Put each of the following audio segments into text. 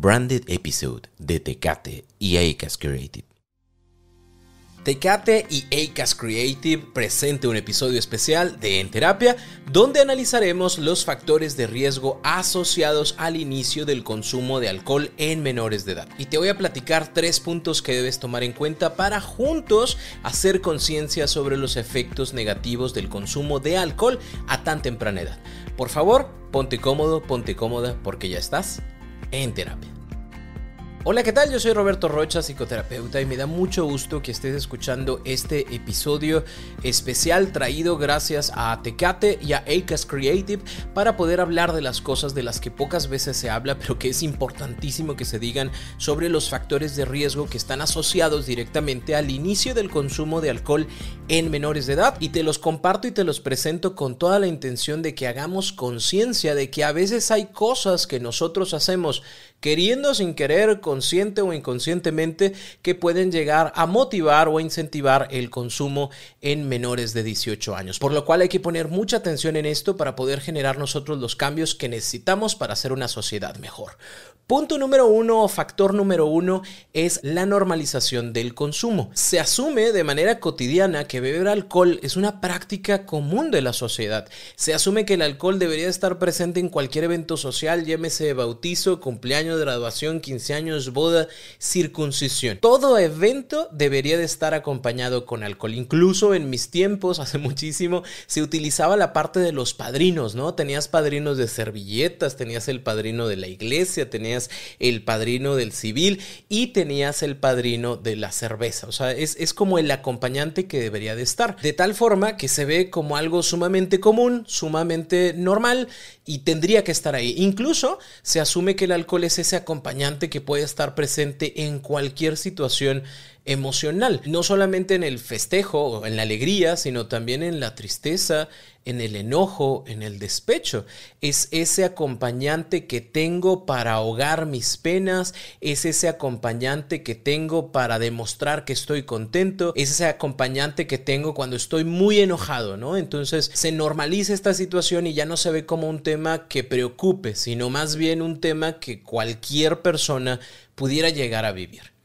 Branded Episode de Tecate y Acas Creative. Tecate y Acas Creative presente un episodio especial de En Terapia donde analizaremos los factores de riesgo asociados al inicio del consumo de alcohol en menores de edad. Y te voy a platicar tres puntos que debes tomar en cuenta para juntos hacer conciencia sobre los efectos negativos del consumo de alcohol a tan temprana edad. Por favor, ponte cómodo, ponte cómoda porque ya estás en terapia. Hola, ¿qué tal? Yo soy Roberto Rocha, psicoterapeuta, y me da mucho gusto que estés escuchando este episodio especial traído gracias a Tecate y a Acas Creative para poder hablar de las cosas de las que pocas veces se habla, pero que es importantísimo que se digan sobre los factores de riesgo que están asociados directamente al inicio del consumo de alcohol en menores de edad. Y te los comparto y te los presento con toda la intención de que hagamos conciencia de que a veces hay cosas que nosotros hacemos queriendo sin querer, consciente o inconscientemente, que pueden llegar a motivar o incentivar el consumo en menores de 18 años. Por lo cual hay que poner mucha atención en esto para poder generar nosotros los cambios que necesitamos para hacer una sociedad mejor. Punto número uno o factor número uno es la normalización del consumo. Se asume de manera cotidiana que beber alcohol es una práctica común de la sociedad. Se asume que el alcohol debería estar presente en cualquier evento social, llámese bautizo, cumpleaños graduación, 15 años, boda, circuncisión. Todo evento debería de estar acompañado con alcohol. Incluso en mis tiempos, hace muchísimo, se utilizaba la parte de los padrinos, ¿no? Tenías padrinos de servilletas, tenías el padrino de la iglesia, tenías el padrino del civil y tenías el padrino de la cerveza. O sea, es, es como el acompañante que debería de estar. De tal forma que se ve como algo sumamente común, sumamente normal y tendría que estar ahí. Incluso se asume que el alcohol es ese acompañante que puede estar presente en cualquier situación emocional, no solamente en el festejo en la alegría, sino también en la tristeza, en el enojo, en el despecho. Es ese acompañante que tengo para ahogar mis penas, es ese acompañante que tengo para demostrar que estoy contento, es ese acompañante que tengo cuando estoy muy enojado, ¿no? Entonces se normaliza esta situación y ya no se ve como un tema que preocupe, sino más bien un tema que cualquier persona pudiera llegar a vivir.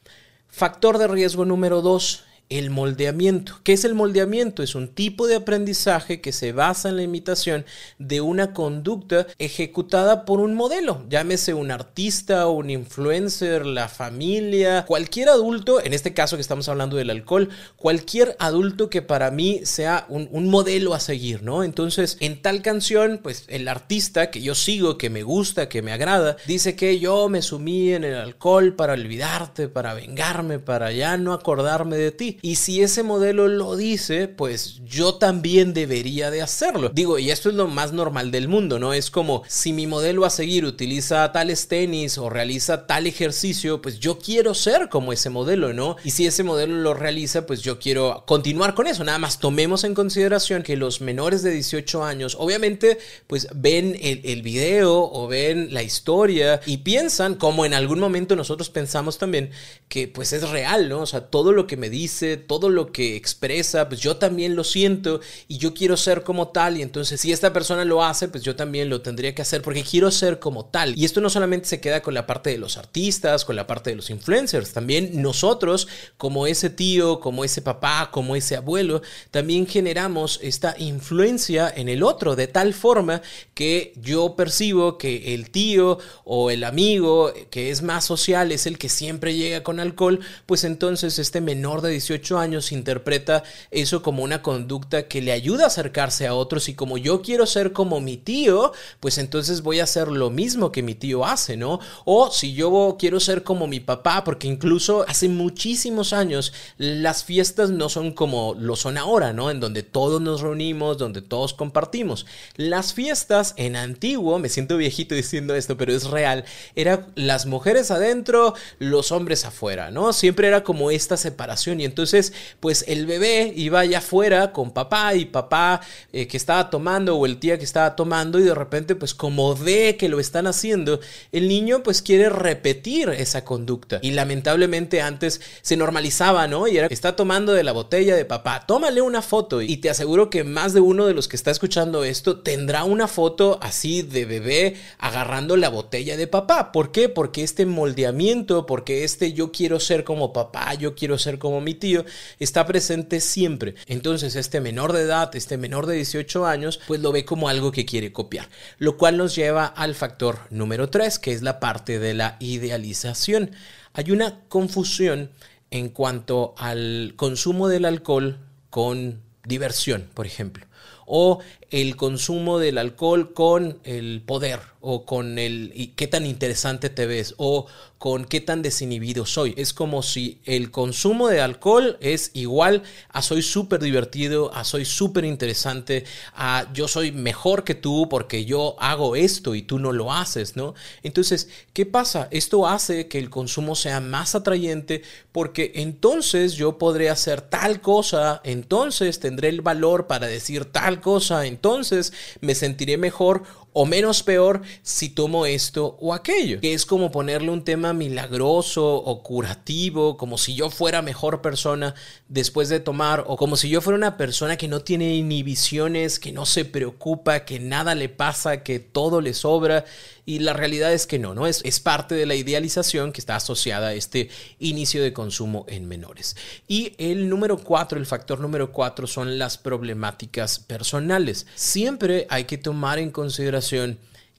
Factor de riesgo número 2, el moldeamiento. ¿Qué es el moldeamiento? Es un tipo de aprendizaje que se basa en la imitación de una conducta ejecutada por un modelo, llámese un artista, un influencer, la familia, cualquier adulto, en este caso que estamos hablando del alcohol, cualquier adulto que para mí sea un, un modelo a seguir, ¿no? Entonces, en tal canción, pues el artista que yo sigo, que me gusta, que me agrada, dice que yo me sumí en el alcohol para olvidarte, para vengarme, para ya no acordarme de ti. Y si ese modelo lo dice, pues yo también debería de hacerlo. Digo, y esto es lo más normal del mundo, ¿no? Es como si mi modelo a seguir utiliza tales tenis o realiza tal ejercicio, pues yo quiero ser como ese modelo, ¿no? Y si ese modelo lo realiza, pues yo quiero continuar con eso. Nada más tomemos en consideración que los menores de 18 años, obviamente, pues ven el, el video o ven la historia y piensan, como en algún momento nosotros pensamos también, que pues es real, ¿no? O sea, todo lo que me dice, todo lo que expresa, pues yo también lo siento y yo quiero ser como tal y entonces si esta persona lo hace, pues yo también lo tendría que hacer porque quiero ser como tal. Y esto no solamente se queda con la parte de los artistas, con la parte de los influencers, también nosotros como ese tío, como ese papá, como ese abuelo, también generamos esta influencia en el otro de tal forma que yo percibo que el tío o el amigo que es más social es el que siempre llega con alcohol, pues entonces este menor de 18 años interpreta eso como una conducta que le ayuda a acercarse a otros y como yo quiero ser como mi tío, pues entonces voy a hacer lo mismo que mi tío hace, ¿no? O si yo quiero ser como mi papá, porque incluso hace muchísimos años las fiestas no son como lo son ahora, ¿no? En donde todos nos reunimos, donde todos compartimos. Las fiestas en antiguo, me siento viejito diciendo esto, pero es real, eran las mujeres adentro, los hombres afuera, ¿no? Siempre era como esta separación y entonces entonces, pues el bebé iba allá afuera con papá y papá eh, que estaba tomando o el tía que estaba tomando y de repente, pues como ve que lo están haciendo, el niño pues quiere repetir esa conducta. Y lamentablemente antes se normalizaba, ¿no? Y era, está tomando de la botella de papá, tómale una foto. Y te aseguro que más de uno de los que está escuchando esto tendrá una foto así de bebé agarrando la botella de papá. ¿Por qué? Porque este moldeamiento, porque este yo quiero ser como papá, yo quiero ser como mi tío, está presente siempre. Entonces este menor de edad, este menor de 18 años, pues lo ve como algo que quiere copiar. Lo cual nos lleva al factor número 3, que es la parte de la idealización. Hay una confusión en cuanto al consumo del alcohol con diversión, por ejemplo, o el consumo del alcohol con el poder o con el y qué tan interesante te ves o con qué tan desinhibido soy. Es como si el consumo de alcohol es igual a soy súper divertido, a soy súper interesante, a yo soy mejor que tú porque yo hago esto y tú no lo haces, ¿no? Entonces, ¿qué pasa? Esto hace que el consumo sea más atrayente porque entonces yo podré hacer tal cosa, entonces tendré el valor para decir tal cosa, entonces me sentiré mejor o menos peor si tomo esto o aquello, que es como ponerle un tema milagroso o curativo, como si yo fuera mejor persona después de tomar, o como si yo fuera una persona que no tiene inhibiciones, que no se preocupa, que nada le pasa, que todo le sobra, y la realidad es que no, ¿no? Es, es parte de la idealización que está asociada a este inicio de consumo en menores. Y el número cuatro, el factor número cuatro son las problemáticas personales. Siempre hay que tomar en consideración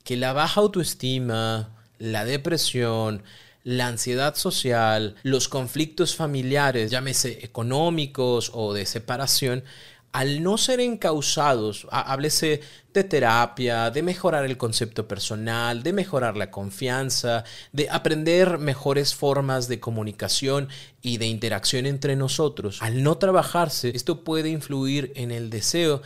que la baja autoestima, la depresión, la ansiedad social, los conflictos familiares, llámese económicos o de separación, al no ser encausados, háblese de terapia, de mejorar el concepto personal, de mejorar la confianza, de aprender mejores formas de comunicación y de interacción entre nosotros, al no trabajarse, esto puede influir en el deseo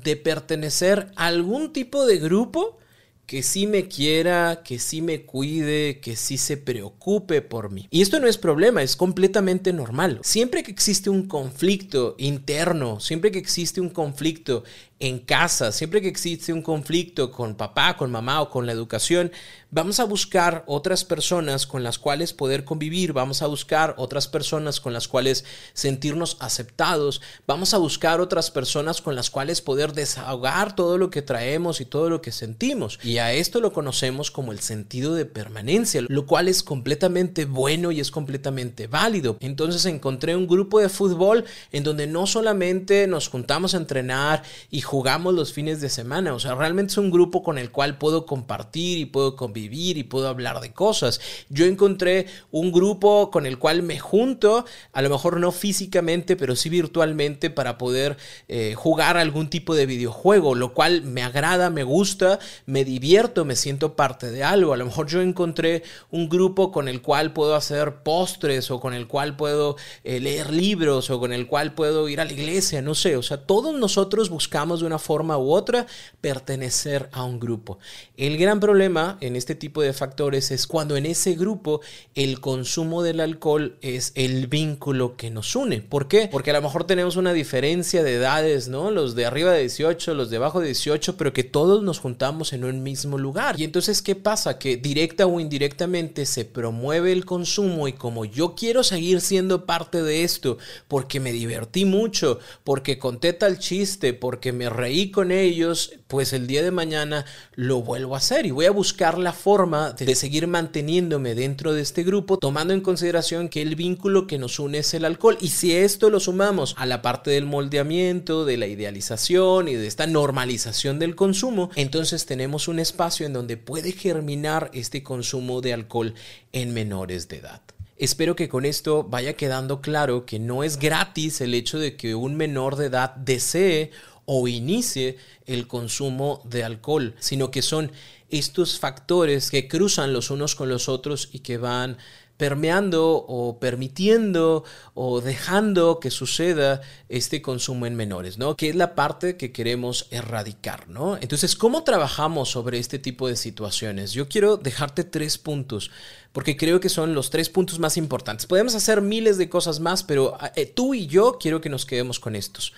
de pertenecer a algún tipo de grupo que sí me quiera, que sí me cuide, que sí se preocupe por mí. Y esto no es problema, es completamente normal. Siempre que existe un conflicto interno, siempre que existe un conflicto en casa, siempre que existe un conflicto con papá, con mamá o con la educación, vamos a buscar otras personas con las cuales poder convivir, vamos a buscar otras personas con las cuales sentirnos aceptados, vamos a buscar otras personas con las cuales poder desahogar todo lo que traemos y todo lo que sentimos. Y a esto lo conocemos como el sentido de permanencia, lo cual es completamente bueno y es completamente válido. Entonces encontré un grupo de fútbol en donde no solamente nos juntamos a entrenar y jugamos los fines de semana. O sea, realmente es un grupo con el cual puedo compartir y puedo convivir y puedo hablar de cosas. Yo encontré un grupo con el cual me junto, a lo mejor no físicamente, pero sí virtualmente para poder eh, jugar algún tipo de videojuego, lo cual me agrada, me gusta, me divierto, me siento parte de algo. A lo mejor yo encontré un grupo con el cual puedo hacer postres o con el cual puedo eh, leer libros o con el cual puedo ir a la iglesia, no sé. O sea, todos nosotros buscamos de una forma u otra pertenecer a un grupo. El gran problema en este tipo de factores es cuando en ese grupo el consumo del alcohol es el vínculo que nos une. ¿Por qué? Porque a lo mejor tenemos una diferencia de edades, ¿no? Los de arriba de 18, los de abajo de 18, pero que todos nos juntamos en un mismo lugar. Y entonces, ¿qué pasa? Que directa o indirectamente se promueve el consumo y como yo quiero seguir siendo parte de esto, porque me divertí mucho, porque conté tal chiste, porque me reí con ellos, pues el día de mañana lo vuelvo a hacer y voy a buscar la forma de seguir manteniéndome dentro de este grupo, tomando en consideración que el vínculo que nos une es el alcohol. Y si esto lo sumamos a la parte del moldeamiento, de la idealización y de esta normalización del consumo, entonces tenemos un espacio en donde puede germinar este consumo de alcohol en menores de edad. Espero que con esto vaya quedando claro que no es gratis el hecho de que un menor de edad desee o inicie el consumo de alcohol, sino que son estos factores que cruzan los unos con los otros y que van permeando o permitiendo o dejando que suceda este consumo en menores, ¿no? Que es la parte que queremos erradicar, ¿no? Entonces, ¿cómo trabajamos sobre este tipo de situaciones? Yo quiero dejarte tres puntos porque creo que son los tres puntos más importantes. Podemos hacer miles de cosas más, pero eh, tú y yo quiero que nos quedemos con estos.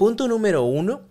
Punto número uno,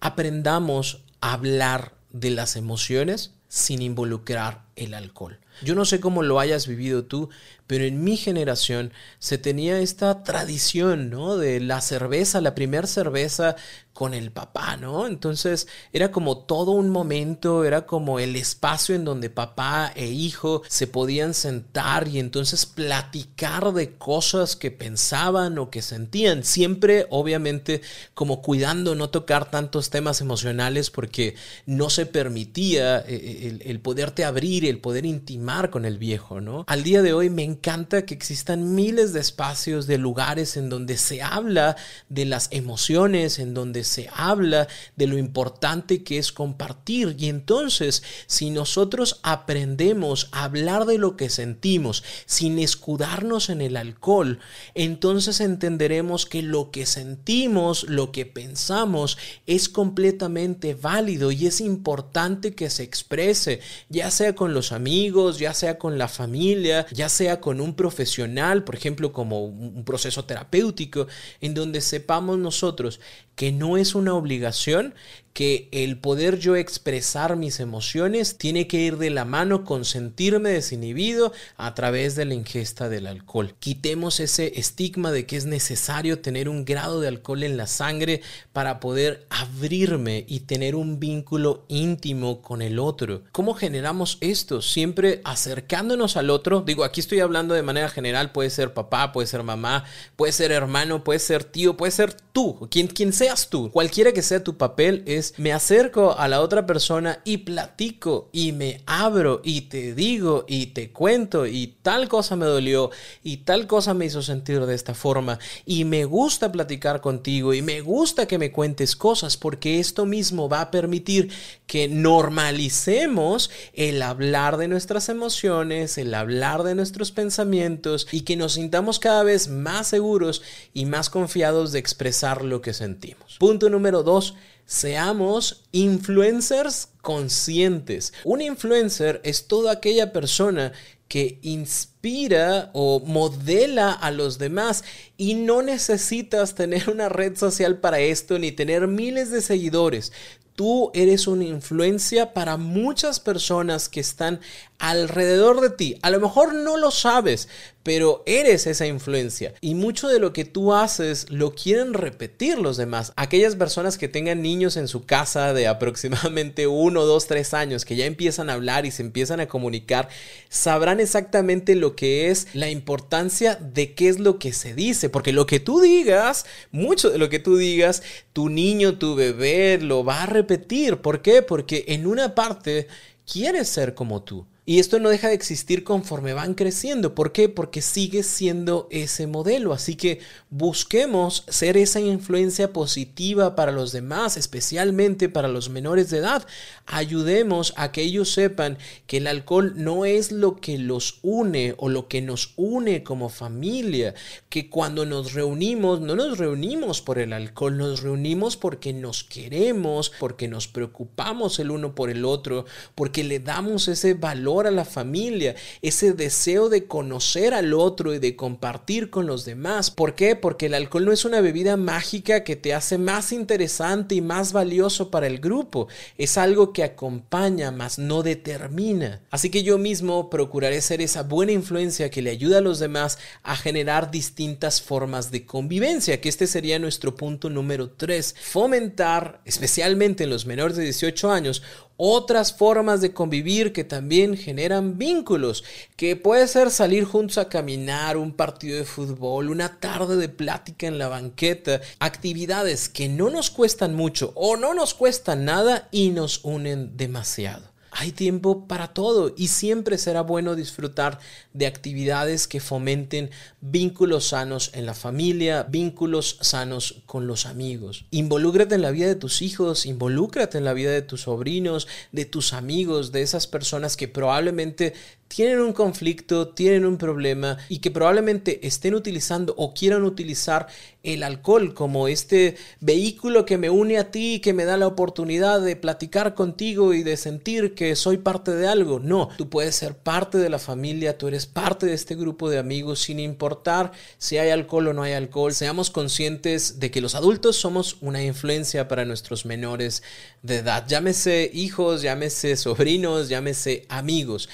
aprendamos a hablar de las emociones sin involucrar el alcohol. Yo no sé cómo lo hayas vivido tú, pero en mi generación se tenía esta tradición, ¿no? De la cerveza, la primera cerveza con el papá, ¿no? Entonces era como todo un momento, era como el espacio en donde papá e hijo se podían sentar y entonces platicar de cosas que pensaban o que sentían, siempre obviamente como cuidando no tocar tantos temas emocionales porque no se permitía eh, eh, el, el poderte abrir, el poder intimar con el viejo, ¿no? Al día de hoy me encanta que existan miles de espacios, de lugares en donde se habla de las emociones, en donde se habla de lo importante que es compartir. Y entonces, si nosotros aprendemos a hablar de lo que sentimos sin escudarnos en el alcohol, entonces entenderemos que lo que sentimos, lo que pensamos, es completamente válido y es importante que se exprese, ya sea con los amigos, ya sea con la familia, ya sea con un profesional, por ejemplo, como un proceso terapéutico, en donde sepamos nosotros que no es una obligación, que el poder yo expresar mis emociones tiene que ir de la mano con sentirme desinhibido a través de la ingesta del alcohol. Quitemos ese estigma de que es necesario tener un grado de alcohol en la sangre para poder abrirme y tener un vínculo íntimo con el otro. ¿Cómo generamos esto? Siempre acercándonos al otro. Digo, aquí estoy hablando de manera general, puede ser papá, puede ser mamá, puede ser hermano, puede ser tío, puede ser tú, quien, quien seas tú. Cualquiera que sea tu papel es me acerco a la otra persona y platico y me abro y te digo y te cuento y tal cosa me dolió y tal cosa me hizo sentir de esta forma. Y me gusta platicar contigo y me gusta que me cuentes cosas porque esto mismo va a permitir que normalicemos el hablar de nuestras emociones, el hablar de nuestros pensamientos y que nos sintamos cada vez más seguros y más confiados de expresar lo que sentimos. Punto número dos seamos influencers conscientes. Un influencer es toda aquella persona que inspira o modela a los demás y no necesitas tener una red social para esto ni tener miles de seguidores. Tú eres una influencia para muchas personas que están alrededor de ti. A lo mejor no lo sabes, pero eres esa influencia y mucho de lo que tú haces lo quieren repetir los demás. Aquellas personas que tengan niños en su casa de aproximadamente uno, dos, tres años que ya empiezan a hablar y se empiezan a comunicar, sabrán exactamente lo que es la importancia de qué es lo que se dice, porque lo que tú digas, mucho de lo que tú digas, tu niño, tu bebé lo va a repetir. ¿Por qué? Porque en una parte quiere ser como tú. Y esto no deja de existir conforme van creciendo. ¿Por qué? Porque sigue siendo ese modelo. Así que busquemos ser esa influencia positiva para los demás, especialmente para los menores de edad. Ayudemos a que ellos sepan que el alcohol no es lo que los une o lo que nos une como familia. Que cuando nos reunimos, no nos reunimos por el alcohol, nos reunimos porque nos queremos, porque nos preocupamos el uno por el otro, porque le damos ese valor a la familia, ese deseo de conocer al otro y de compartir con los demás. ¿Por qué? Porque el alcohol no es una bebida mágica que te hace más interesante y más valioso para el grupo. Es algo que acompaña, más no determina. Así que yo mismo procuraré ser esa buena influencia que le ayuda a los demás a generar distintas formas de convivencia, que este sería nuestro punto número 3. Fomentar, especialmente en los menores de 18 años, otras formas de convivir que también generan vínculos, que puede ser salir juntos a caminar, un partido de fútbol, una tarde de plática en la banqueta, actividades que no nos cuestan mucho o no nos cuestan nada y nos unen demasiado. Hay tiempo para todo y siempre será bueno disfrutar de actividades que fomenten vínculos sanos en la familia, vínculos sanos con los amigos. Involúcrate en la vida de tus hijos, involúcrate en la vida de tus sobrinos, de tus amigos, de esas personas que probablemente tienen un conflicto, tienen un problema y que probablemente estén utilizando o quieran utilizar el alcohol como este vehículo que me une a ti, que me da la oportunidad de platicar contigo y de sentir que soy parte de algo. No, tú puedes ser parte de la familia, tú eres parte de este grupo de amigos sin importar si hay alcohol o no hay alcohol. Seamos conscientes de que los adultos somos una influencia para nuestros menores de edad. Llámese hijos, llámese sobrinos, llámese amigos.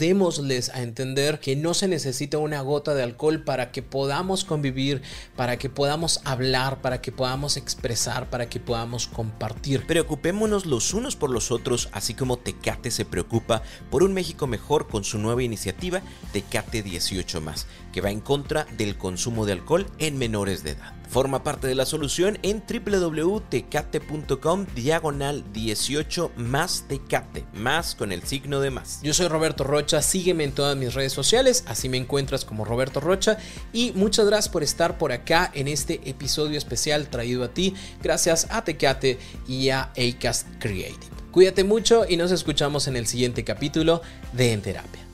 Ayudémosles a entender que no se necesita una gota de alcohol para que podamos convivir, para que podamos hablar, para que podamos expresar, para que podamos compartir. Preocupémonos los unos por los otros, así como Tecate se preocupa por un México mejor con su nueva iniciativa Tecate 18 que va en contra del consumo de alcohol en menores de edad. Forma parte de la solución en www.tecate.com diagonal 18 más tecate, más con el signo de más. Yo soy Roberto Rocha, sígueme en todas mis redes sociales, así me encuentras como Roberto Rocha y muchas gracias por estar por acá en este episodio especial traído a ti gracias a Tecate y a Acast Creative. Cuídate mucho y nos escuchamos en el siguiente capítulo de En Terapia.